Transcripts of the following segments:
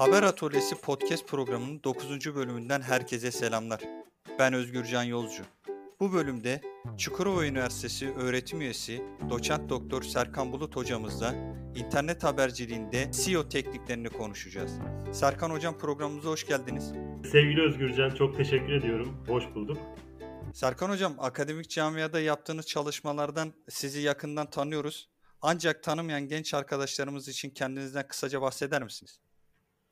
Haber Atölyesi podcast programının 9. bölümünden herkese selamlar. Ben Özgür Can Yolcu. Bu bölümde Çukurova Üniversitesi öğretim üyesi doçent doktor Serkan Bulut hocamızla internet haberciliğinde SEO tekniklerini konuşacağız. Serkan hocam programımıza hoş geldiniz. Sevgili Özgürcan çok teşekkür ediyorum. Hoş bulduk. Serkan hocam akademik camiada yaptığınız çalışmalardan sizi yakından tanıyoruz. Ancak tanımayan genç arkadaşlarımız için kendinizden kısaca bahseder misiniz?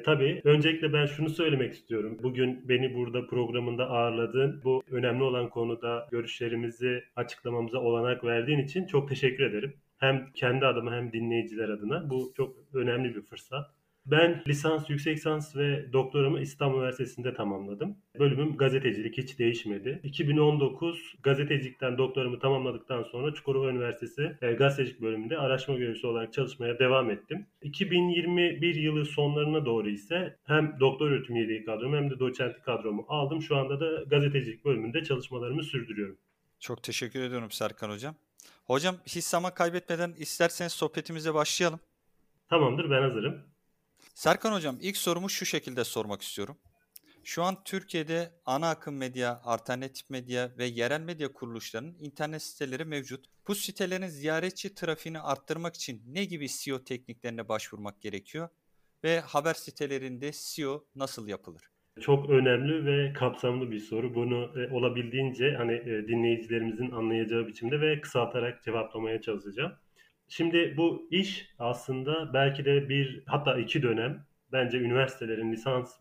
Tabii. Öncelikle ben şunu söylemek istiyorum. Bugün beni burada programında ağırladığın, bu önemli olan konuda görüşlerimizi açıklamamıza olanak verdiğin için çok teşekkür ederim. Hem kendi adıma hem dinleyiciler adına. Bu çok önemli bir fırsat. Ben lisans, yüksek lisans ve doktoramı İstanbul Üniversitesi'nde tamamladım. Bölümüm gazetecilik hiç değişmedi. 2019 gazetecilikten doktoramı tamamladıktan sonra Çukurova Üniversitesi e, gazetecilik bölümünde araştırma görevlisi olarak çalışmaya devam ettim. 2021 yılı sonlarına doğru ise hem doktor öğretim üyeliği kadromu hem de doçentlik kadromu aldım. Şu anda da gazetecilik bölümünde çalışmalarımı sürdürüyorum. Çok teşekkür ediyorum Serkan Hocam. Hocam hiç zaman kaybetmeden isterseniz sohbetimize başlayalım. Tamamdır ben hazırım. Serkan Hocam ilk sorumu şu şekilde sormak istiyorum. Şu an Türkiye'de ana akım medya, alternatif medya ve yerel medya kuruluşlarının internet siteleri mevcut. Bu sitelerin ziyaretçi trafiğini arttırmak için ne gibi SEO tekniklerine başvurmak gerekiyor? Ve haber sitelerinde SEO nasıl yapılır? Çok önemli ve kapsamlı bir soru. Bunu e, olabildiğince hani e, dinleyicilerimizin anlayacağı biçimde ve kısaltarak cevaplamaya çalışacağım. Şimdi bu iş aslında belki de bir hatta iki dönem bence üniversitelerin lisans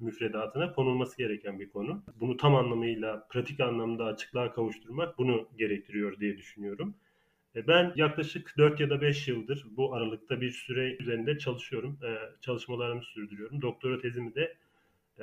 müfredatına konulması gereken bir konu. Bunu tam anlamıyla pratik anlamda açıklığa kavuşturmak bunu gerektiriyor diye düşünüyorum. E, ben yaklaşık 4 ya da 5 yıldır bu aralıkta bir süre üzerinde çalışıyorum. E, çalışmalarımı sürdürüyorum. Doktora tezimi de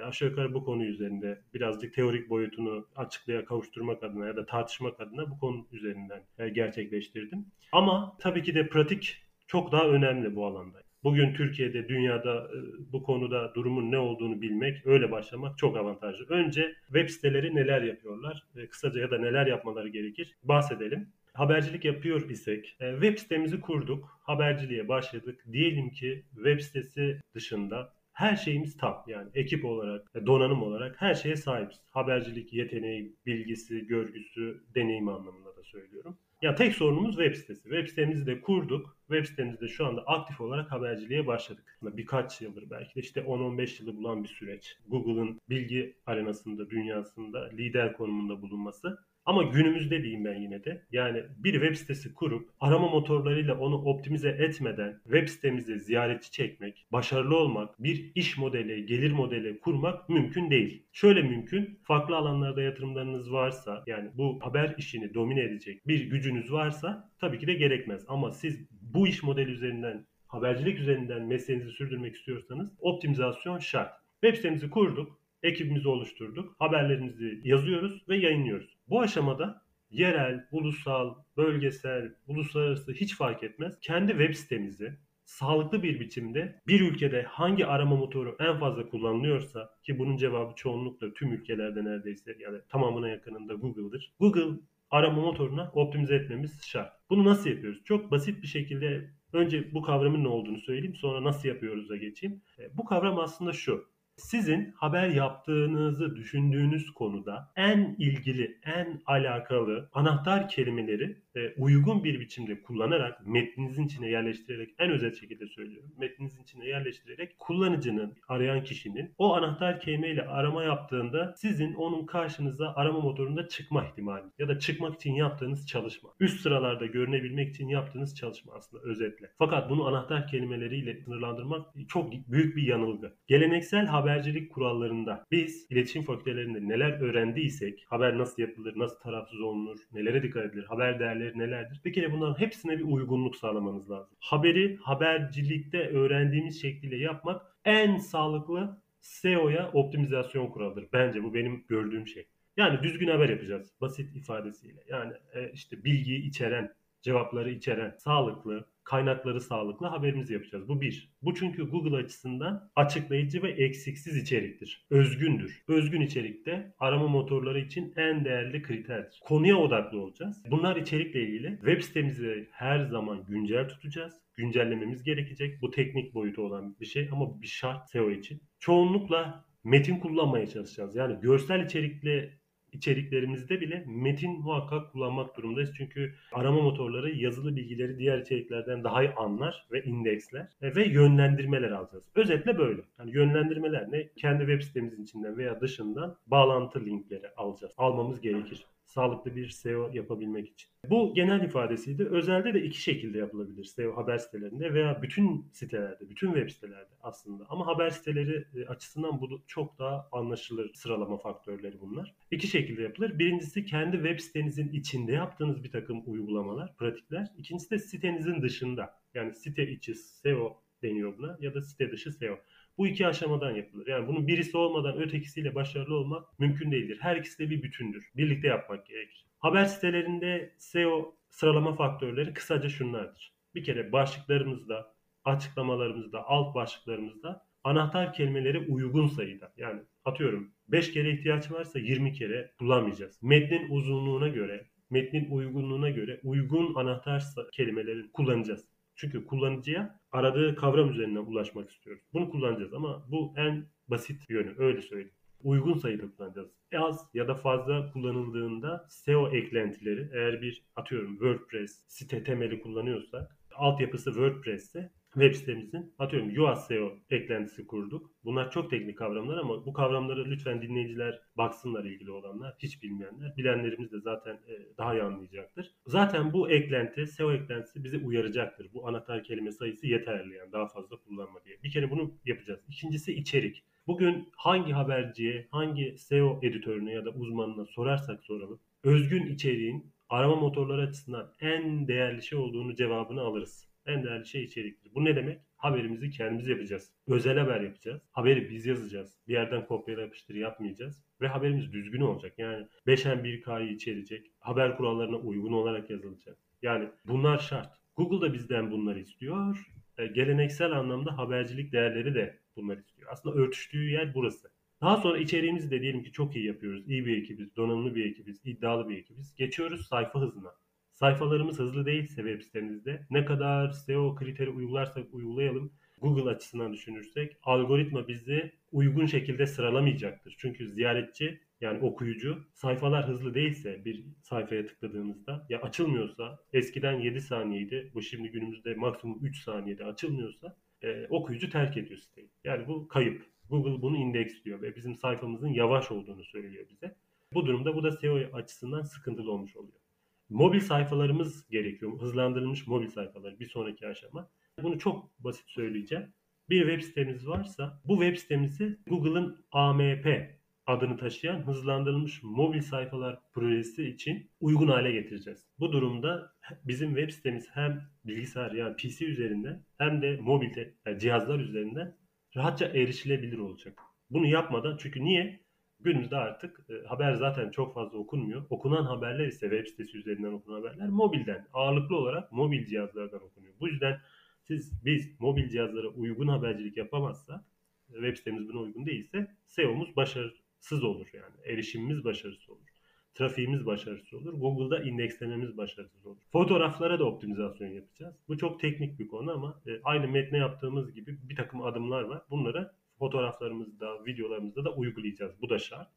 aşağı yukarı bu konu üzerinde birazcık teorik boyutunu açıklığa kavuşturmak adına ya da tartışmak adına bu konu üzerinden e, gerçekleştirdim. Ama tabii ki de pratik çok daha önemli bu alanda. Bugün Türkiye'de, dünyada e, bu konuda durumun ne olduğunu bilmek, öyle başlamak çok avantajlı. Önce web siteleri neler yapıyorlar, kısaca ya da neler yapmaları gerekir bahsedelim. Habercilik yapıyor isek, web sitemizi kurduk, haberciliğe başladık. Diyelim ki web sitesi dışında her şeyimiz tam. Yani ekip olarak, donanım olarak her şeye sahibiz. Habercilik yeteneği, bilgisi, görgüsü, deneyim anlamında da söylüyorum. Ya tek sorunumuz web sitesi. Web sitemizi de kurduk. Web sitemizde şu anda aktif olarak haberciliğe başladık. Birkaç yıldır belki de işte 10-15 yılı bulan bir süreç. Google'ın bilgi arenasında, dünyasında lider konumunda bulunması ama günümüzde diyeyim ben yine de. Yani bir web sitesi kurup arama motorlarıyla onu optimize etmeden web sitemize ziyaretçi çekmek, başarılı olmak, bir iş modeli, gelir modeli kurmak mümkün değil. Şöyle mümkün, farklı alanlarda yatırımlarınız varsa, yani bu haber işini domine edecek bir gücünüz varsa tabii ki de gerekmez. Ama siz bu iş modeli üzerinden, habercilik üzerinden mesleğinizi sürdürmek istiyorsanız optimizasyon şart. Web sitemizi kurduk, ekibimizi oluşturduk, haberlerimizi yazıyoruz ve yayınlıyoruz. Bu aşamada yerel, ulusal, bölgesel, uluslararası hiç fark etmez. Kendi web sitemizi sağlıklı bir biçimde bir ülkede hangi arama motoru en fazla kullanılıyorsa ki bunun cevabı çoğunlukla tüm ülkelerde neredeyse yani tamamına yakınında Google'dır. Google arama motoruna optimize etmemiz şart. Bunu nasıl yapıyoruz? Çok basit bir şekilde önce bu kavramın ne olduğunu söyleyeyim sonra nasıl yapıyoruz da geçeyim. E, bu kavram aslında şu. Sizin haber yaptığınızı düşündüğünüz konuda en ilgili, en alakalı anahtar kelimeleri e, uygun bir biçimde kullanarak metninizin içine yerleştirerek en özet şekilde söylüyorum. Metninizin içine yerleştirerek kullanıcının, arayan kişinin o anahtar kelimeyle arama yaptığında sizin onun karşınıza arama motorunda çıkma ihtimali ya da çıkmak için yaptığınız çalışma. Üst sıralarda görünebilmek için yaptığınız çalışma aslında özetle. Fakat bunu anahtar kelimeleriyle sınırlandırmak çok büyük bir yanılgı. Geleneksel habercilik kurallarında biz iletişim fakültelerinde neler öğrendiysek, haber nasıl yapılır, nasıl tarafsız olunur, nelere dikkat edilir, haber değerleri nelerdir? Bir kere bunların hepsine bir uygunluk sağlamanız lazım. Haberi habercilikte öğrendiğimiz şekliyle yapmak en sağlıklı SEO'ya optimizasyon kuralıdır. Bence bu benim gördüğüm şey. Yani düzgün haber yapacağız basit ifadesiyle. Yani e, işte bilgiyi içeren, cevapları içeren, sağlıklı, kaynakları sağlıklı haberimizi yapacağız. Bu bir. Bu çünkü Google açısından açıklayıcı ve eksiksiz içeriktir. Özgündür. Özgün içerikte arama motorları için en değerli kriterdir. Konuya odaklı olacağız. Bunlar içerikle ilgili. Web sitemizi her zaman güncel tutacağız. Güncellememiz gerekecek. Bu teknik boyutu olan bir şey ama bir şart SEO için. Çoğunlukla metin kullanmaya çalışacağız. Yani görsel içerikli içeriklerimizde bile metin muhakkak kullanmak durumundayız. Çünkü arama motorları yazılı bilgileri diğer içeriklerden daha iyi anlar ve indeksler e, ve yönlendirmeler alacağız. Özetle böyle. Yani yönlendirmeler ne? Kendi web sitemizin içinden veya dışından bağlantı linkleri alacağız. Almamız gerekir sağlıklı bir SEO yapabilmek için. Bu genel ifadesiydi. Özelde de iki şekilde yapılabilir SEO haber sitelerinde veya bütün sitelerde, bütün web sitelerde aslında. Ama haber siteleri e, açısından bu çok daha anlaşılır sıralama faktörleri bunlar. İki şekilde yapılır. Birincisi kendi web sitenizin içinde yaptığınız bir takım uygulamalar, pratikler. İkincisi de sitenizin dışında. Yani site içi SEO deniyor buna ya da site dışı SEO. Bu iki aşamadan yapılır. Yani bunun birisi olmadan ötekisiyle başarılı olmak mümkün değildir. Her ikisi de bir bütündür. Birlikte yapmak gerekir. Haber sitelerinde SEO sıralama faktörleri kısaca şunlardır. Bir kere başlıklarımızda, açıklamalarımızda, alt başlıklarımızda anahtar kelimeleri uygun sayıda. Yani atıyorum 5 kere ihtiyaç varsa 20 kere kullanmayacağız. Metnin uzunluğuna göre, metnin uygunluğuna göre uygun anahtar kelimeleri kullanacağız. Çünkü kullanıcıya aradığı kavram üzerinden ulaşmak istiyoruz. Bunu kullanacağız ama bu en basit yönü öyle söyleyeyim. Uygun sayıda kullanacağız. Az ya da fazla kullanıldığında SEO eklentileri eğer bir atıyorum WordPress site temeli kullanıyorsak altyapısı WordPress ise web sitemizin atıyorum UAS SEO eklentisi kurduk. Bunlar çok teknik kavramlar ama bu kavramları lütfen dinleyiciler baksınlar ilgili olanlar, hiç bilmeyenler. Bilenlerimiz de zaten e, daha iyi anlayacaktır. Zaten bu eklenti, SEO eklentisi bizi uyaracaktır. Bu anahtar kelime sayısı yeterli yani daha fazla kullanma diye. Bir kere bunu yapacağız. İkincisi içerik. Bugün hangi haberciye, hangi SEO editörüne ya da uzmanına sorarsak soralım, özgün içeriğin arama motorları açısından en değerli şey olduğunu cevabını alırız. En değerli şey içeriktir. Bu ne demek? Haberimizi kendimiz yapacağız. Özel haber yapacağız. Haberi biz yazacağız. Bir yerden kopyala yapıştır yapmayacağız. Ve haberimiz düzgün olacak. Yani 5'en 1K'yı içerecek. Haber kurallarına uygun olarak yazılacak. Yani bunlar şart. Google da bizden bunları istiyor. E, geleneksel anlamda habercilik değerleri de bunları istiyor. Aslında örtüştüğü yer burası. Daha sonra içeriğimizi de diyelim ki çok iyi yapıyoruz. İyi bir ekibiz, donanımlı bir ekibiz, iddialı bir ekibiz. Geçiyoruz sayfa hızına. Sayfalarımız hızlı değilse web sitemizde ne kadar SEO kriteri uygularsak uygulayalım Google açısından düşünürsek algoritma bizi uygun şekilde sıralamayacaktır. Çünkü ziyaretçi yani okuyucu sayfalar hızlı değilse bir sayfaya tıkladığımızda ya açılmıyorsa eskiden 7 saniyeydi bu şimdi günümüzde maksimum 3 saniyede açılmıyorsa e, okuyucu terk ediyor siteyi. Yani bu kayıp. Google bunu indeksliyor ve bizim sayfamızın yavaş olduğunu söylüyor bize. Bu durumda bu da SEO açısından sıkıntılı olmuş oluyor. Mobil sayfalarımız gerekiyor. Hızlandırılmış mobil sayfalar bir sonraki aşama. Bunu çok basit söyleyeceğim. Bir web sitemiz varsa bu web sitemizi Google'ın AMP adını taşıyan hızlandırılmış mobil sayfalar projesi için uygun hale getireceğiz. Bu durumda bizim web sitemiz hem bilgisayar yani PC üzerinden hem de mobil yani cihazlar üzerinden rahatça erişilebilir olacak. Bunu yapmadan çünkü niye? Günümüzde artık e, haber zaten çok fazla okunmuyor. Okunan haberler ise web sitesi üzerinden okunan haberler mobilden, ağırlıklı olarak mobil cihazlardan okunuyor. Bu yüzden siz biz mobil cihazlara uygun habercilik yapamazsak, web sitemiz buna uygun değilse SEO'muz başarısız olur yani. Erişimimiz başarısız olur. Trafiğimiz başarısız olur. Google'da indekslememiz başarısız olur. Fotoğraflara da optimizasyon yapacağız. Bu çok teknik bir konu ama e, aynı metne yaptığımız gibi bir takım adımlar var. Bunları fotoğraflarımızda, videolarımızda da uygulayacağız. Bu da şart.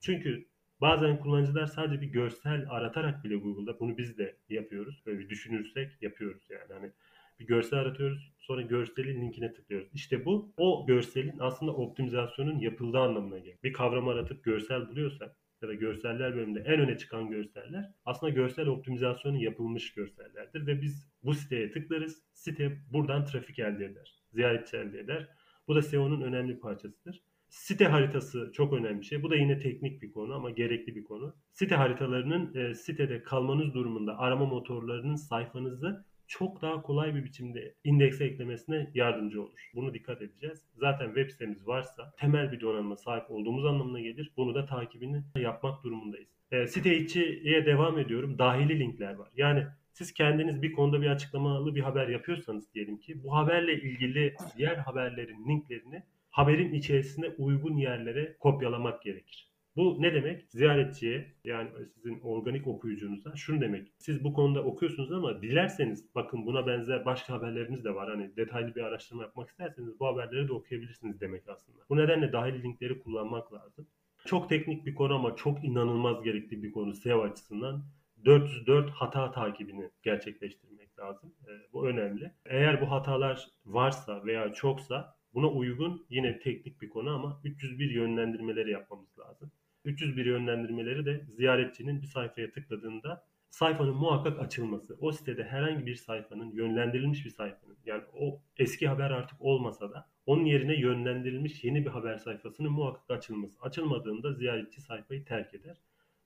Çünkü bazen kullanıcılar sadece bir görsel aratarak bile Google'da bunu biz de yapıyoruz. Böyle bir düşünürsek yapıyoruz yani. Hani bir görsel aratıyoruz. Sonra görselin linkine tıklıyoruz. İşte bu o görselin aslında optimizasyonun yapıldığı anlamına geliyor. Bir kavramı aratıp görsel buluyorsak ya da görseller bölümünde en öne çıkan görseller aslında görsel optimizasyonu yapılmış görsellerdir ve biz bu siteye tıklarız. Site buradan trafik elde eder. Ziyaretçi elde eder. Bu da SEO'nun önemli bir parçasıdır. Site haritası çok önemli bir şey. Bu da yine teknik bir konu ama gerekli bir konu. Site haritalarının e, sitede kalmanız durumunda arama motorlarının sayfanızı çok daha kolay bir biçimde indekse eklemesine yardımcı olur. Bunu dikkat edeceğiz. Zaten web sitemiz varsa temel bir donanıma sahip olduğumuz anlamına gelir. Bunu da takibini yapmak durumundayız. E, site içiye devam ediyorum. Dahili linkler var. Yani Siz kendiniz bir konuda bir açıklamalı bir haber yapıyorsanız diyelim ki bu haberle ilgili diğer haberlerin linklerini haberin içerisine uygun yerlere kopyalamak gerekir. Bu ne demek? Ziyaretçiye yani sizin organik okuyucunuza şunu demek. Siz bu konuda okuyorsunuz ama dilerseniz bakın buna benzer başka haberleriniz de var. Hani detaylı bir araştırma yapmak isterseniz bu haberleri de okuyabilirsiniz demek aslında. Bu nedenle dahil linkleri kullanmak lazım. Çok teknik bir konu ama çok inanılmaz gerekli bir konu SEO açısından. 404 hata takibini gerçekleştirmek lazım. E, bu önemli. Eğer bu hatalar varsa veya çoksa buna uygun yine teknik bir konu ama 301 yönlendirmeleri yapmamız lazım. 301 yönlendirmeleri de ziyaretçinin bir sayfaya tıkladığında sayfanın muhakkak açılması. O sitede herhangi bir sayfanın yönlendirilmiş bir sayfanın yani o eski haber artık olmasa da onun yerine yönlendirilmiş yeni bir haber sayfasının muhakkak açılması. Açılmadığında ziyaretçi sayfayı terk eder.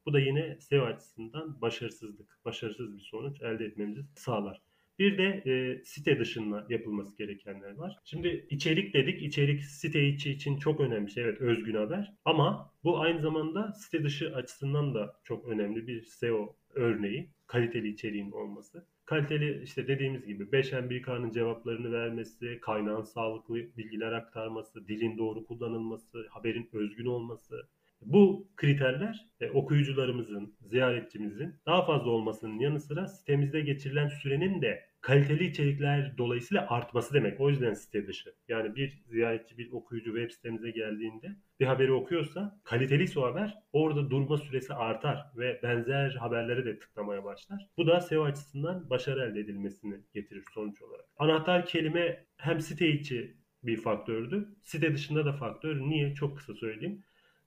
Bu da yine SEO açısından başarısızlık, başarısız bir sonuç elde etmemizi sağlar. Bir de e, site dışında yapılması gerekenler var. Şimdi içerik dedik. İçerik site içi için çok önemli şey. Evet özgün haber. Ama bu aynı zamanda site dışı açısından da çok önemli bir SEO örneği. Kaliteli içeriğin olması. Kaliteli işte dediğimiz gibi 5M1K'nın cevaplarını vermesi, kaynağın sağlıklı bilgiler aktarması, dilin doğru kullanılması, haberin özgün olması, bu kriterler e, okuyucularımızın, ziyaretçimizin daha fazla olmasının yanı sıra sitemizde geçirilen sürenin de kaliteli içerikler dolayısıyla artması demek. O yüzden site dışı. Yani bir ziyaretçi, bir okuyucu web sitemize geldiğinde bir haberi okuyorsa kaliteliyse o haber orada durma süresi artar ve benzer haberlere de tıklamaya başlar. Bu da SEO açısından başarı elde edilmesini getirir sonuç olarak. Anahtar kelime hem site içi bir faktördü. Site dışında da faktör. Niye? Çok kısa söyleyeyim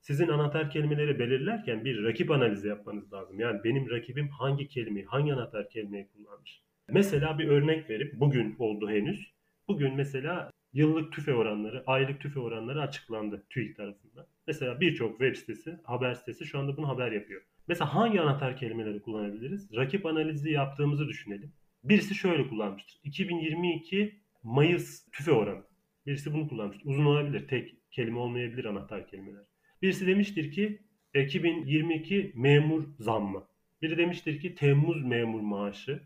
sizin anahtar kelimeleri belirlerken bir rakip analizi yapmanız lazım. Yani benim rakibim hangi kelimeyi, hangi anahtar kelimeyi kullanmış. Mesela bir örnek verip bugün oldu henüz. Bugün mesela yıllık tüfe oranları, aylık tüfe oranları açıklandı TÜİK tarafından. Mesela birçok web sitesi, haber sitesi şu anda bunu haber yapıyor. Mesela hangi anahtar kelimeleri kullanabiliriz? Rakip analizi yaptığımızı düşünelim. Birisi şöyle kullanmıştır. 2022 Mayıs tüfe oranı. Birisi bunu kullanmıştır. Uzun olabilir. Tek kelime olmayabilir anahtar kelimeler. Birisi demiştir ki 2022 memur zammı. Biri demiştir ki Temmuz memur maaşı.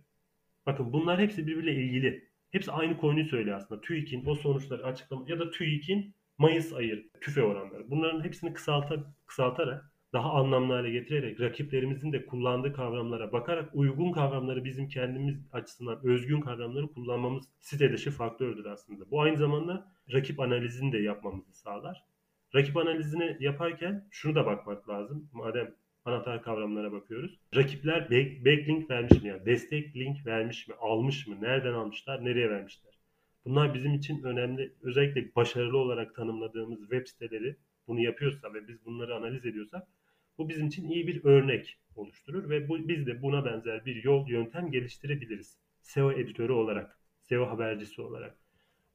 Bakın bunlar hepsi birbiriyle ilgili. Hepsi aynı konuyu söylüyor aslında. TÜİK'in o sonuçları açıklama ya da TÜİK'in Mayıs ayı tüfe oranları. Bunların hepsini kısalta, kısaltarak daha anlamlı hale getirerek rakiplerimizin de kullandığı kavramlara bakarak uygun kavramları bizim kendimiz açısından özgün kavramları kullanmamız site dışı faktördür aslında. Bu aynı zamanda rakip analizini de yapmamızı sağlar. Rakip analizini yaparken şunu da bakmak lazım. Madem anahtar kavramlara bakıyoruz. Rakipler back, backlink vermiş mi? Yani destek link vermiş mi? Almış mı? Nereden almışlar? Nereye vermişler? Bunlar bizim için önemli. Özellikle başarılı olarak tanımladığımız web siteleri bunu yapıyorsa ve biz bunları analiz ediyorsak bu bizim için iyi bir örnek oluşturur ve bu, biz de buna benzer bir yol, yöntem geliştirebiliriz. SEO editörü olarak, SEO habercisi olarak.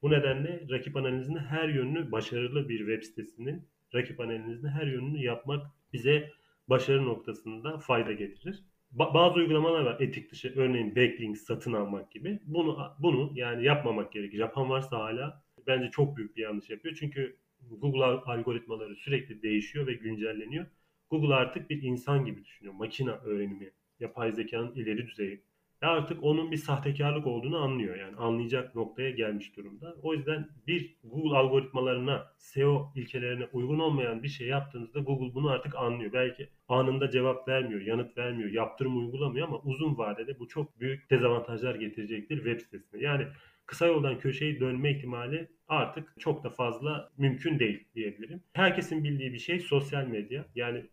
Bu nedenle rakip analizini her yönünü başarılı bir web sitesinin rakip analizini her yönünü yapmak bize başarı noktasında fayda getirir. Ba- bazı uygulamalar var etik dışı örneğin backlink satın almak gibi. Bunu bunu yani yapmamak gerekir. Yapan varsa hala bence çok büyük bir yanlış yapıyor. Çünkü Google algoritmaları sürekli değişiyor ve güncelleniyor. Google artık bir insan gibi düşünüyor. Makine öğrenimi, yapay zekanın ileri düzeyi artık onun bir sahtekarlık olduğunu anlıyor. Yani anlayacak noktaya gelmiş durumda. O yüzden bir Google algoritmalarına, SEO ilkelerine uygun olmayan bir şey yaptığınızda Google bunu artık anlıyor. Belki anında cevap vermiyor, yanıt vermiyor, yaptırım uygulamıyor ama uzun vadede bu çok büyük dezavantajlar getirecektir web sitesine. Yani kısa yoldan köşeyi dönme ihtimali artık çok da fazla mümkün değil diyebilirim. Herkesin bildiği bir şey sosyal medya. Yani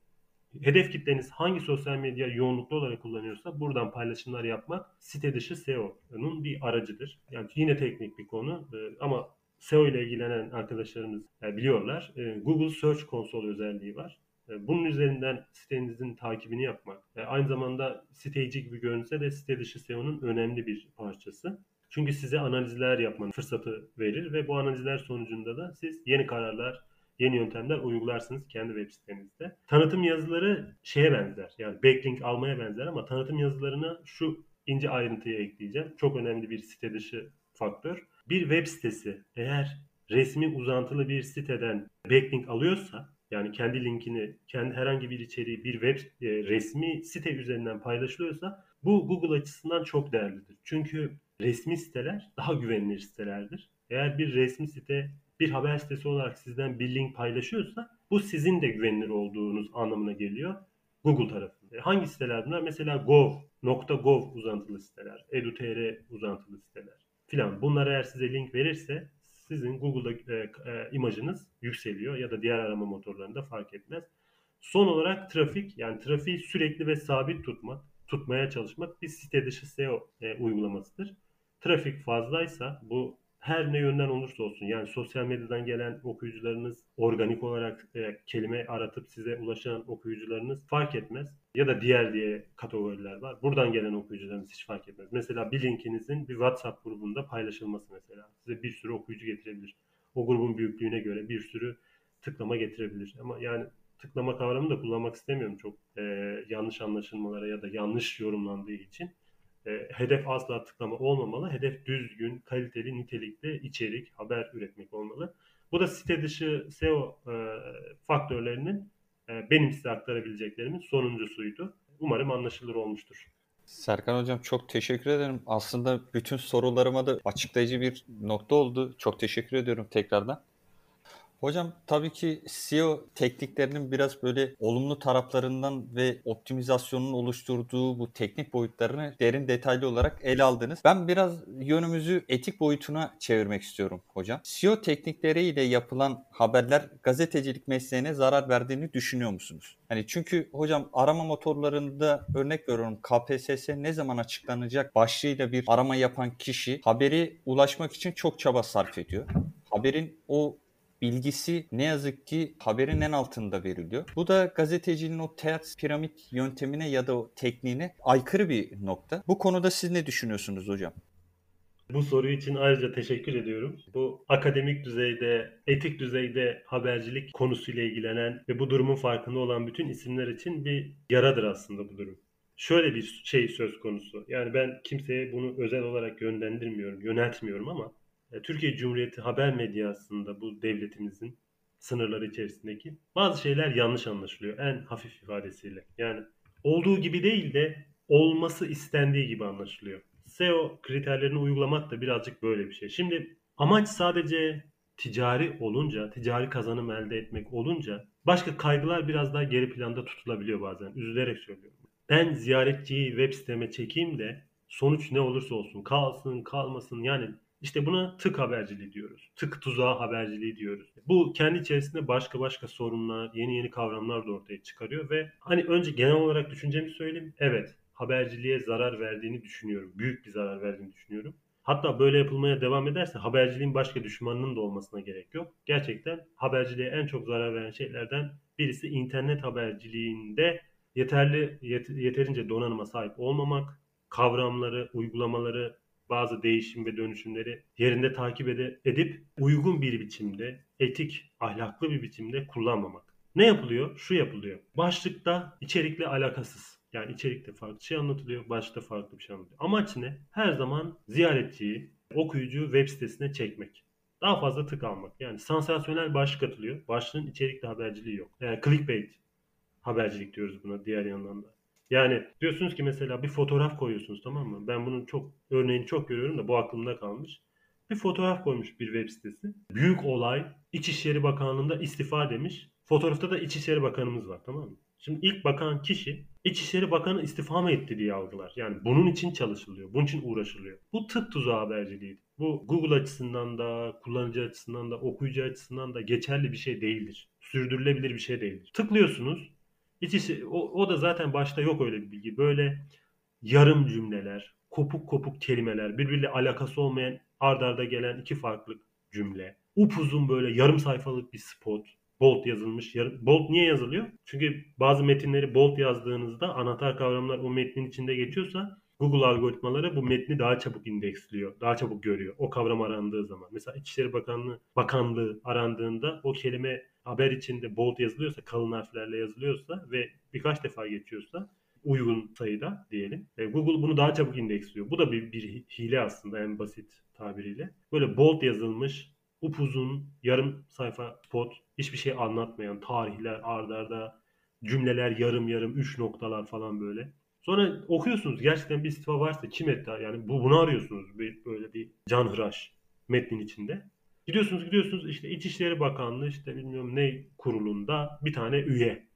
hedef kitleniz hangi sosyal medya yoğunluklu olarak kullanıyorsa buradan paylaşımlar yapmak site dışı SEO'nun bir aracıdır. Yani yine teknik bir konu e, ama SEO ile ilgilenen arkadaşlarımız e, biliyorlar. E, Google Search Console özelliği var. Bunun üzerinden sitenizin takibini yapmak, aynı zamanda site içi gibi görünse de site dışı SEO'nun önemli bir parçası. Çünkü size analizler yapmanın fırsatı verir ve bu analizler sonucunda da siz yeni kararlar yeni yöntemler uygularsınız kendi web sitenizde. Tanıtım yazıları şeye benzer. Yani backlink almaya benzer ama tanıtım yazılarına şu ince ayrıntıyı ekleyeceğim. Çok önemli bir site dışı faktör. Bir web sitesi eğer resmi uzantılı bir siteden backlink alıyorsa yani kendi linkini, kendi herhangi bir içeriği bir web e, resmi site üzerinden paylaşılıyorsa Bu Google açısından çok değerlidir. Çünkü resmi siteler daha güvenilir sitelerdir. Eğer bir resmi site bir haber sitesi olarak sizden bir link paylaşıyorsa bu sizin de güvenilir olduğunuz anlamına geliyor Google tarafında. Hangi siteler bunlar? Mesela gov, .gov uzantılı siteler, edu.tr uzantılı siteler filan. Bunlar eğer size link verirse sizin Google'da e, e, imajınız yükseliyor ya da diğer arama motorlarında fark etmez. Son olarak trafik yani trafiği sürekli ve sabit tutmak, tutmaya çalışmak bir site dışı SEO e, uygulamasıdır. Trafik fazlaysa bu her ne yönden olursa olsun yani sosyal medyadan gelen okuyucularınız organik olarak e, kelime aratıp size ulaşan okuyucularınız fark etmez. Ya da diğer diye kategoriler var. Buradan gelen okuyucularınız hiç fark etmez. Mesela bir linkinizin bir WhatsApp grubunda paylaşılması mesela size bir sürü okuyucu getirebilir. O grubun büyüklüğüne göre bir sürü tıklama getirebilir. Ama yani tıklama kavramını da kullanmak istemiyorum çok e, yanlış anlaşılmalara ya da yanlış yorumlandığı için. E, hedef asla tıklama olmamalı. Hedef düzgün, kaliteli, nitelikli içerik, haber üretmek olmalı. Bu da site dışı SEO e, faktörlerinin e, benim size aktarabileceklerimin sonuncusuydu. Umarım anlaşılır olmuştur. Serkan Hocam çok teşekkür ederim. Aslında bütün sorularıma da açıklayıcı bir nokta oldu. Çok teşekkür ediyorum tekrardan. Hocam tabii ki SEO tekniklerinin biraz böyle olumlu taraflarından ve optimizasyonun oluşturduğu bu teknik boyutlarını derin detaylı olarak ele aldınız. Ben biraz yönümüzü etik boyutuna çevirmek istiyorum hocam. SEO teknikleriyle yapılan haberler gazetecilik mesleğine zarar verdiğini düşünüyor musunuz? Hani çünkü hocam arama motorlarında örnek veriyorum KPSS ne zaman açıklanacak başlığıyla bir arama yapan kişi haberi ulaşmak için çok çaba sarf ediyor. Haberin o bilgisi ne yazık ki haberin en altında veriliyor. Bu da gazeteciliğin o ters piramit yöntemine ya da o tekniğine aykırı bir nokta. Bu konuda siz ne düşünüyorsunuz hocam? Bu soru için ayrıca teşekkür ediyorum. Bu akademik düzeyde, etik düzeyde habercilik konusuyla ilgilenen ve bu durumun farkında olan bütün isimler için bir yaradır aslında bu durum. Şöyle bir şey söz konusu. Yani ben kimseye bunu özel olarak yönlendirmiyorum, yöneltmiyorum ama Türkiye Cumhuriyeti haber medyasında bu devletimizin sınırları içerisindeki bazı şeyler yanlış anlaşılıyor en hafif ifadesiyle. Yani olduğu gibi değil de olması istendiği gibi anlaşılıyor. SEO kriterlerini uygulamak da birazcık böyle bir şey. Şimdi amaç sadece ticari olunca, ticari kazanım elde etmek olunca başka kaygılar biraz daha geri planda tutulabiliyor bazen. Üzülerek söylüyorum. Ben ziyaretçiyi web siteme çekeyim de sonuç ne olursa olsun kalsın kalmasın yani işte buna tık haberciliği diyoruz. Tık tuzağı haberciliği diyoruz. Bu kendi içerisinde başka başka sorunlar, yeni yeni kavramlar da ortaya çıkarıyor ve hani önce genel olarak düşüncemi söyleyeyim. Evet, haberciliğe zarar verdiğini düşünüyorum. Büyük bir zarar verdiğini düşünüyorum. Hatta böyle yapılmaya devam ederse haberciliğin başka düşmanının da olmasına gerek yok. Gerçekten haberciliğe en çok zarar veren şeylerden birisi internet haberciliğinde yeterli yeterince donanıma sahip olmamak, kavramları, uygulamaları bazı değişim ve dönüşümleri yerinde takip edip uygun bir biçimde, etik, ahlaklı bir biçimde kullanmamak. Ne yapılıyor? Şu yapılıyor. Başlıkta içerikle alakasız. Yani içerikte farklı şey anlatılıyor, başta farklı bir şey anlatılıyor. Amaç ne? Her zaman ziyaretçiyi, okuyucuyu web sitesine çekmek. Daha fazla tık almak. Yani sansasyonel başlık atılıyor. Başlığın içerikli haberciliği yok. Yani clickbait habercilik diyoruz buna diğer yandan da. Yani diyorsunuz ki mesela bir fotoğraf koyuyorsunuz tamam mı? Ben bunun çok örneğini çok görüyorum da bu aklımda kalmış. Bir fotoğraf koymuş bir web sitesi. Büyük olay İçişleri Bakanlığı'nda istifa demiş. Fotoğrafta da İçişleri Bakanımız var tamam mı? Şimdi ilk bakan kişi İçişleri Bakanı istifa mı etti diye algılar. Yani bunun için çalışılıyor. Bunun için uğraşılıyor. Bu tık tuzağı haberciliği. Bu Google açısından da, kullanıcı açısından da, okuyucu açısından da geçerli bir şey değildir. Sürdürülebilir bir şey değildir. Tıklıyorsunuz. İçişi, o, o da zaten başta yok öyle bir bilgi. Böyle yarım cümleler, kopuk kopuk kelimeler, birbiriyle alakası olmayan ard arda gelen iki farklı cümle. Upuzun böyle yarım sayfalık bir spot. Bold yazılmış. Bold niye yazılıyor? Çünkü bazı metinleri bold yazdığınızda anahtar kavramlar o metnin içinde geçiyorsa Google algoritmaları bu metni daha çabuk indeksliyor. Daha çabuk görüyor. O kavram arandığı zaman. Mesela İçişleri Bakanlığı Bakanlığı arandığında o kelime haber içinde bold yazılıyorsa, kalın harflerle yazılıyorsa ve birkaç defa geçiyorsa uygun sayıda diyelim. E, Google bunu daha çabuk indeksliyor. Bu da bir, bir hile aslında en basit tabiriyle. Böyle bold yazılmış, upuzun, yarım sayfa spot, hiçbir şey anlatmayan tarihler ardarda, cümleler yarım yarım, üç noktalar falan böyle. Sonra okuyorsunuz gerçekten bir istifa varsa kim etti yani bu bunu arıyorsunuz bir, böyle bir canhıraş metnin içinde. Gidiyorsunuz gidiyorsunuz işte İçişleri Bakanlığı işte bilmiyorum ne kurulunda bir tane üye.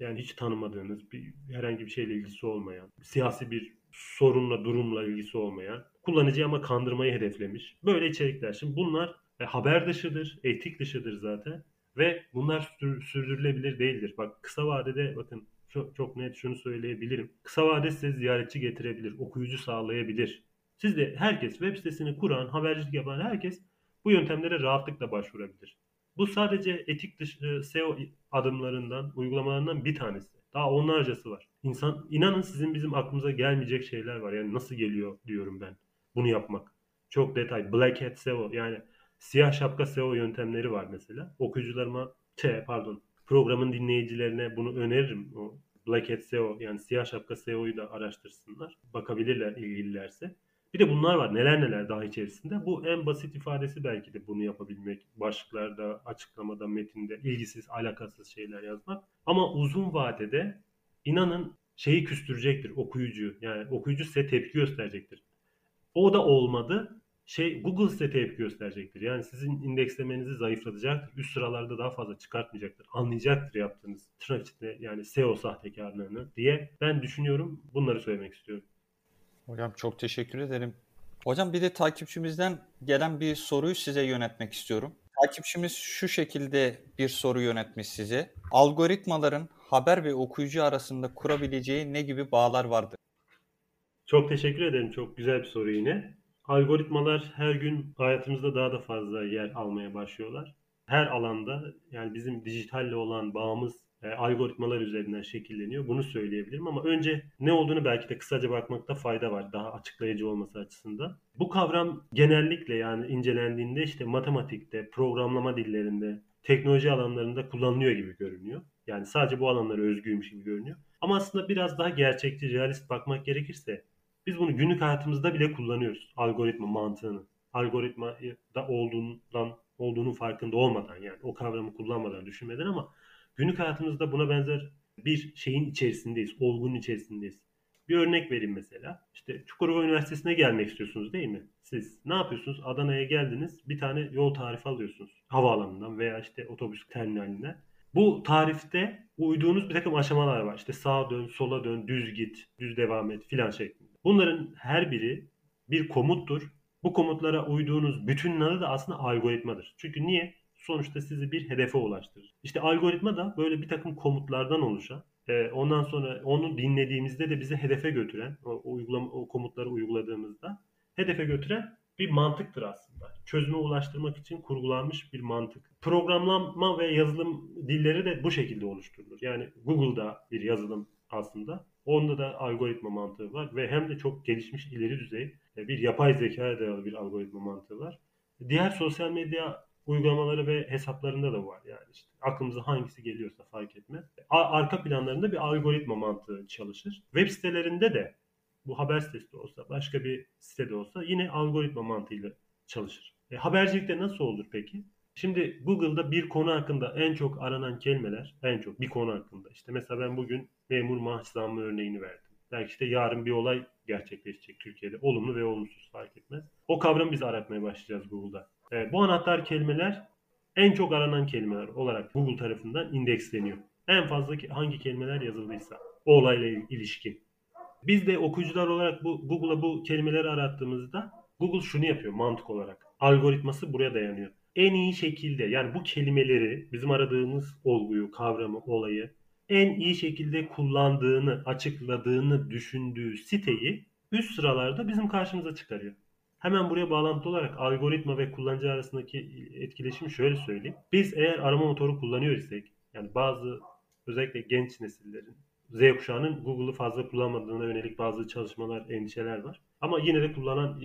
Yani hiç tanımadığınız bir herhangi bir şeyle ilgisi olmayan, siyasi bir sorunla, durumla ilgisi olmayan, kullanıcıyı ama kandırmayı hedeflemiş. Böyle içerikler. Şimdi bunlar e, haber dışıdır, etik dışıdır zaten ve bunlar sürdürülebilir değildir. Bak kısa vadede bakın çok, çok net şunu söyleyebilirim. Kısa vade size ziyaretçi getirebilir, okuyucu sağlayabilir. Siz de herkes web sitesini kuran, habercilik yapan herkes bu yöntemlere rahatlıkla başvurabilir. Bu sadece etik dışı SEO adımlarından, uygulamalarından bir tanesi. Daha onlarcası var. İnsan, inanın sizin bizim aklımıza gelmeyecek şeyler var. Yani nasıl geliyor diyorum ben bunu yapmak. Çok detay. Black Hat SEO yani siyah şapka SEO yöntemleri var mesela. Okuyucularıma, şey, pardon programın dinleyicilerine bunu öneririm. O Black Hat SEO yani siyah şapka SEO'yu da araştırsınlar. Bakabilirler ilgililerse. Bir de bunlar var. Neler neler daha içerisinde. Bu en basit ifadesi belki de bunu yapabilmek. Başlıklarda, açıklamada, metinde ilgisiz, alakasız şeyler yazmak. Ama uzun vadede inanın şeyi küstürecektir okuyucu. Yani okuyucu size tepki gösterecektir. O da olmadı. Şey Google size tepki gösterecektir. Yani sizin indekslemenizi zayıflatacaktır. Üst sıralarda daha fazla çıkartmayacaktır. Anlayacaktır yaptığınız tırnak içinde yani SEO sahtekarlığını diye ben düşünüyorum. Bunları söylemek istiyorum. Hocam çok teşekkür ederim. Hocam bir de takipçimizden gelen bir soruyu size yönetmek istiyorum. Takipçimiz şu şekilde bir soru yönetmiş size. Algoritmaların haber ve okuyucu arasında kurabileceği ne gibi bağlar vardır? Çok teşekkür ederim. Çok güzel bir soru yine. Algoritmalar her gün hayatımızda daha da fazla yer almaya başlıyorlar. Her alanda yani bizim dijitalle olan bağımız e, algoritmalar üzerinden şekilleniyor. Bunu söyleyebilirim ama önce ne olduğunu belki de kısaca bakmakta fayda var daha açıklayıcı olması açısından. Bu kavram genellikle yani incelendiğinde işte matematikte, programlama dillerinde, teknoloji alanlarında kullanılıyor gibi görünüyor. Yani sadece bu alanlara özgüymüş gibi görünüyor. Ama aslında biraz daha gerçekçi, realist bakmak gerekirse biz bunu günlük hayatımızda bile kullanıyoruz. Algoritma mantığını. Algoritma da olduğundan olduğunun farkında olmadan yani o kavramı kullanmadan düşünmeden ama Günlük hayatımızda buna benzer bir şeyin içerisindeyiz, olgunun içerisindeyiz. Bir örnek vereyim mesela. İşte Çukurova Üniversitesi'ne gelmek istiyorsunuz değil mi? Siz ne yapıyorsunuz? Adana'ya geldiniz. Bir tane yol tarifi alıyorsunuz. Havaalanından veya işte otobüs terminalinden. Bu tarifte uyduğunuz bir takım aşamalar var. İşte sağa dön, sola dön, düz git, düz devam et filan şeklinde. Bunların her biri bir komuttur. Bu komutlara uyduğunuz bütün adı da aslında algoritmadır. Çünkü niye? sonuçta sizi bir hedefe ulaştırır. İşte algoritma da böyle bir takım komutlardan oluşan, e, ondan sonra onu dinlediğimizde de bizi hedefe götüren, o, uygulama, o komutları uyguladığımızda hedefe götüren bir mantıktır aslında. Çözüme ulaştırmak için kurgulanmış bir mantık. Programlama ve yazılım dilleri de bu şekilde oluşturulur. Yani Google'da bir yazılım aslında. Onda da algoritma mantığı var ve hem de çok gelişmiş ileri düzey e, bir yapay zekaya dayalı bir algoritma mantığı var. Diğer sosyal medya uygulamaları ve hesaplarında da var yani işte aklımıza hangisi geliyorsa fark etmez. Arka planlarında bir algoritma mantığı çalışır. Web sitelerinde de bu haber sitesi de olsa başka bir sitede olsa yine algoritma mantığıyla çalışır. E, habercilikte nasıl olur peki? Şimdi Google'da bir konu hakkında en çok aranan kelimeler, en çok bir konu hakkında. İşte mesela ben bugün memur maaş zammı örneğini verdim. Belki işte yarın bir olay gerçekleşecek Türkiye'de. Olumlu ve olumsuz fark etmez. O kavramı biz aratmaya başlayacağız Google'da. E, bu anahtar kelimeler en çok aranan kelimeler olarak Google tarafından indeksleniyor. En fazla hangi kelimeler yazıldıysa o olayla ilişkin. Biz de okuyucular olarak bu Google'a bu kelimeleri arattığımızda Google şunu yapıyor mantık olarak. Algoritması buraya dayanıyor. En iyi şekilde yani bu kelimeleri bizim aradığımız olguyu, kavramı, olayı en iyi şekilde kullandığını, açıkladığını düşündüğü siteyi üst sıralarda bizim karşımıza çıkarıyor. Hemen buraya bağlantılı olarak algoritma ve kullanıcı arasındaki etkileşimi şöyle söyleyeyim. Biz eğer arama motoru kullanıyor isek, yani bazı özellikle genç nesillerin, Z kuşağının Google'ı fazla kullanmadığına yönelik bazı çalışmalar, endişeler var. Ama yine de kullanan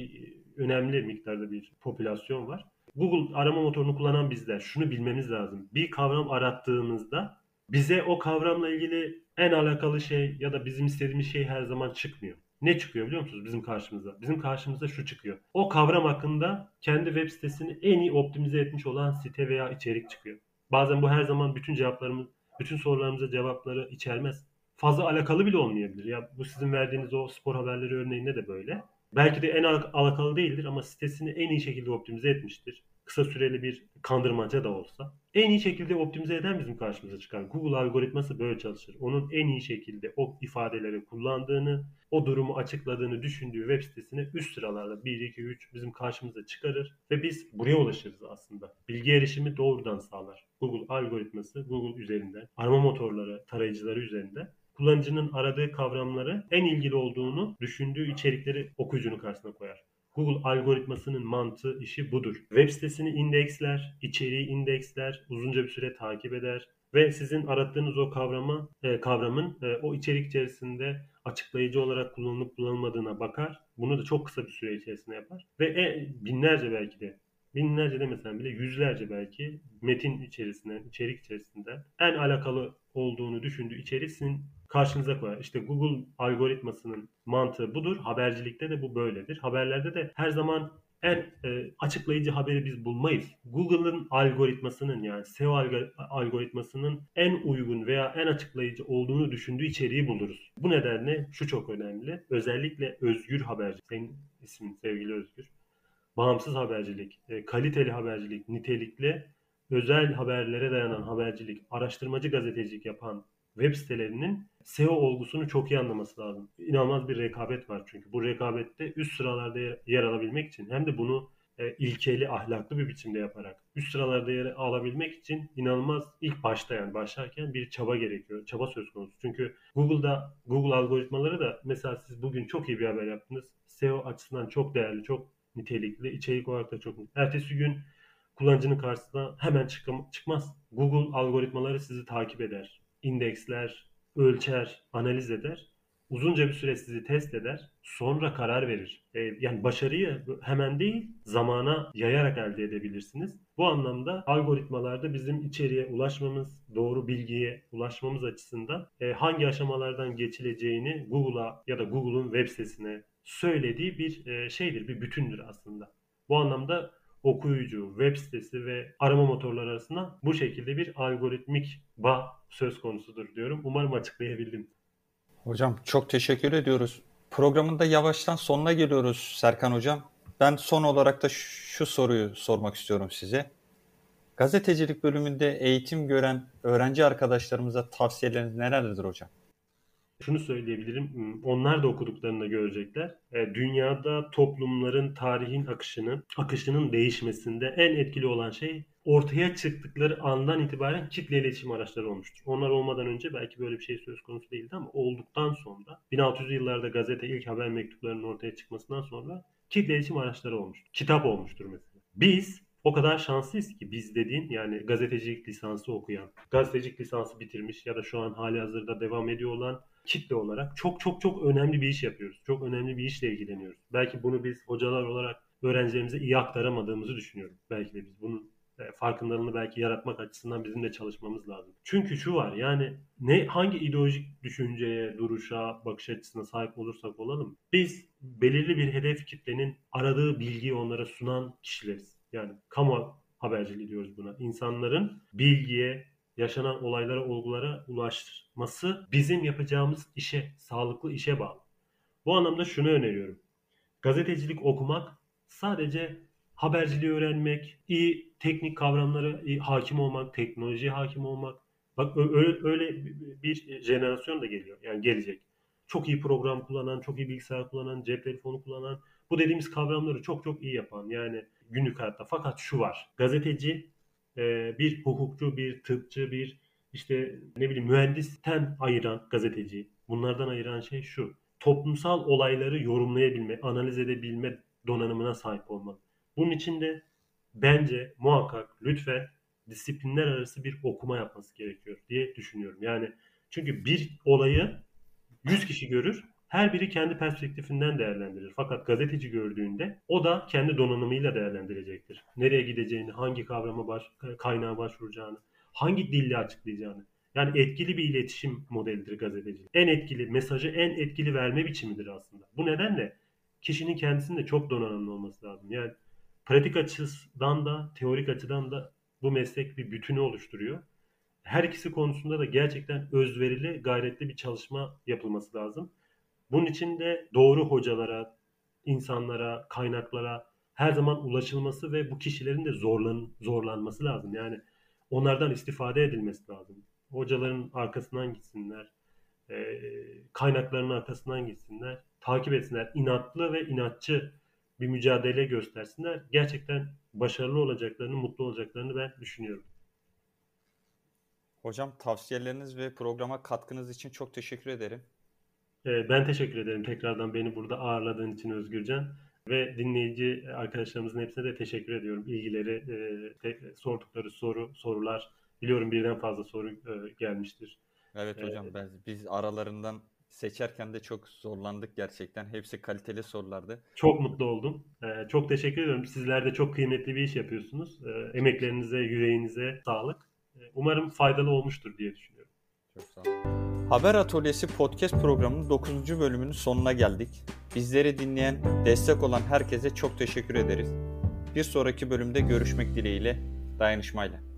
önemli miktarda bir popülasyon var. Google arama motorunu kullanan bizler şunu bilmemiz lazım. Bir kavram arattığımızda bize o kavramla ilgili en alakalı şey ya da bizim istediğimiz şey her zaman çıkmıyor ne çıkıyor biliyor musunuz bizim karşımıza? Bizim karşımıza şu çıkıyor. O kavram hakkında kendi web sitesini en iyi optimize etmiş olan site veya içerik çıkıyor. Bazen bu her zaman bütün cevaplarımız, bütün sorularımıza cevapları içermez. fazla alakalı bile olmayabilir. Ya bu sizin verdiğiniz o spor haberleri örneğinde de böyle. Belki de en alakalı değildir ama sitesini en iyi şekilde optimize etmiştir. Kısa süreli bir kandırmaca da olsa. En iyi şekilde optimize eden bizim karşımıza çıkan Google algoritması böyle çalışır. Onun en iyi şekilde o ifadeleri kullandığını, o durumu açıkladığını düşündüğü web sitesini üst sıralarda 1, 2, 3 bizim karşımıza çıkarır ve biz buraya ulaşırız aslında. Bilgi erişimi doğrudan sağlar. Google algoritması Google üzerinden, arama motorları, tarayıcıları üzerinden kullanıcının aradığı kavramları en ilgili olduğunu düşündüğü içerikleri okuyucunun karşısına koyar. Google algoritmasının mantığı işi budur. Web sitesini indeksler, içeriği indeksler, uzunca bir süre takip eder ve sizin arattığınız o kavrama e, kavramın e, o içerik içerisinde açıklayıcı olarak kullanılıp kullanılmadığına bakar. Bunu da çok kısa bir süre içerisinde yapar ve e, binlerce belki de binlerce demesen bile yüzlerce belki metin içerisinden, içerik içerisinden en alakalı olduğunu düşündüğü içeriğin karşınıza koyar. İşte Google algoritmasının mantığı budur. Habercilikte de bu böyledir. Haberlerde de her zaman en e, açıklayıcı haberi biz bulmayız. Google'ın algoritmasının yani SEO algoritmasının en uygun veya en açıklayıcı olduğunu düşündüğü içeriği buluruz. Bu nedenle şu çok önemli. Özellikle özgür haberci. Senin ismin sevgili Özgür. Bağımsız habercilik, e, kaliteli habercilik, nitelikli özel haberlere dayanan habercilik, araştırmacı gazetecilik yapan web sitelerinin SEO olgusunu çok iyi anlaması lazım. İnanılmaz bir rekabet var çünkü. Bu rekabette üst sıralarda yer alabilmek için hem de bunu e, ilkeli, ahlaklı bir biçimde yaparak üst sıralarda yer alabilmek için inanılmaz ilk başta yani başlarken bir çaba gerekiyor. Çaba söz konusu. Çünkü Google'da Google algoritmaları da mesela siz bugün çok iyi bir haber yaptınız. SEO açısından çok değerli, çok nitelikli, içerik olarak da çok Ertesi gün kullanıcının karşısına hemen çıkmaz. Google algoritmaları sizi takip eder. İndeksler, ölçer, analiz eder. Uzunca bir süre sizi test eder. Sonra karar verir. E, yani başarıyı hemen değil zamana yayarak elde edebilirsiniz. Bu anlamda algoritmalarda bizim içeriye ulaşmamız, doğru bilgiye ulaşmamız açısından e, hangi aşamalardan geçileceğini Google'a ya da Google'un web sitesine söylediği bir e, şeydir, bir bütündür aslında. Bu anlamda okuyucu, web sitesi ve arama motorları arasında bu şekilde bir algoritmik bağ söz konusudur diyorum. Umarım açıklayabildim. Hocam çok teşekkür ediyoruz. Programın da yavaştan sonuna geliyoruz Serkan Hocam. Ben son olarak da şu soruyu sormak istiyorum size. Gazetecilik bölümünde eğitim gören öğrenci arkadaşlarımıza tavsiyeleriniz nelerdir hocam? Şunu söyleyebilirim. Onlar da okuduklarında görecekler. E, dünyada toplumların tarihin akışının akışının değişmesinde en etkili olan şey ortaya çıktıkları andan itibaren kitle iletişim araçları olmuştur. Onlar olmadan önce belki böyle bir şey söz konusu değildi ama olduktan sonra 1600 yıllarda gazete ilk haber mektuplarının ortaya çıkmasından sonra kitle iletişim araçları olmuştur. Kitap olmuştur mesela. Biz o kadar şanslıyız ki biz dediğin yani gazetecilik lisansı okuyan, gazetecilik lisansı bitirmiş ya da şu an hali hazırda devam ediyor olan kitle olarak çok çok çok önemli bir iş yapıyoruz. Çok önemli bir işle ilgileniyoruz. Belki bunu biz hocalar olarak öğrencilerimize iyi aktaramadığımızı düşünüyorum. Belki de biz bunun e, farkındalığını belki yaratmak açısından bizim de çalışmamız lazım. Çünkü şu var yani ne hangi ideolojik düşünceye, duruşa, bakış açısına sahip olursak olalım biz belirli bir hedef kitlenin aradığı bilgiyi onlara sunan kişileriz. Yani kamu haberciliği diyoruz buna. İnsanların bilgiye, yaşanan olaylara, olgulara ulaşması bizim yapacağımız işe, sağlıklı işe bağlı. Bu anlamda şunu öneriyorum. Gazetecilik okumak sadece haberciliği öğrenmek, iyi teknik kavramlara hakim olmak, teknolojiye hakim olmak. Bak öyle, öyle bir jenerasyon da geliyor. Yani gelecek. Çok iyi program kullanan, çok iyi bilgisayar kullanan, cep telefonu kullanan, bu dediğimiz kavramları çok çok iyi yapan yani günlük hayatta. Fakat şu var. Gazeteci e, bir hukukçu, bir tıpçı, bir işte ne bileyim mühendisten ayıran gazeteci. Bunlardan ayıran şey şu. Toplumsal olayları yorumlayabilme, analiz edebilme donanımına sahip olmak. Bunun için de bence muhakkak lütfen disiplinler arası bir okuma yapması gerekiyor diye düşünüyorum. Yani çünkü bir olayı 100 kişi görür her biri kendi perspektifinden değerlendirir. Fakat gazeteci gördüğünde o da kendi donanımıyla değerlendirecektir. Nereye gideceğini, hangi kavrama baş, kaynağa başvuracağını, hangi dille açıklayacağını. Yani etkili bir iletişim modelidir gazeteci. En etkili, mesajı en etkili verme biçimidir aslında. Bu nedenle kişinin kendisinde çok donanımlı olması lazım. Yani pratik açıdan da, teorik açıdan da bu meslek bir bütünü oluşturuyor. her ikisi konusunda da gerçekten özverili, gayretli bir çalışma yapılması lazım. Bunun için de doğru hocalara, insanlara, kaynaklara her zaman ulaşılması ve bu kişilerin de zorlan, zorlanması lazım. Yani onlardan istifade edilmesi lazım. Hocaların arkasından gitsinler, e, kaynakların arkasından gitsinler, takip etsinler, inatlı ve inatçı bir mücadele göstersinler. Gerçekten başarılı olacaklarını, mutlu olacaklarını ben düşünüyorum. Hocam tavsiyeleriniz ve programa katkınız için çok teşekkür ederim. E, ben teşekkür ederim tekrardan beni burada ağırladığın için Özgürcan. Ve dinleyici arkadaşlarımızın hepsine de teşekkür ediyorum. İlgileri, e, sordukları soru, sorular. Biliyorum birden fazla soru e, gelmiştir. Evet hocam ben, biz aralarından seçerken de çok zorlandık gerçekten. Hepsi kaliteli sorulardı. Çok mutlu oldum. Ee, çok teşekkür ediyorum. Sizler de çok kıymetli bir iş yapıyorsunuz. Ee, emeklerinize, yüreğinize sağlık. Ee, umarım faydalı olmuştur diye düşünüyorum. Çok sağ olun. Haber Atölyesi podcast programının 9. bölümünün sonuna geldik. Bizleri dinleyen, destek olan herkese çok teşekkür ederiz. Bir sonraki bölümde görüşmek dileğiyle, dayanışmayla.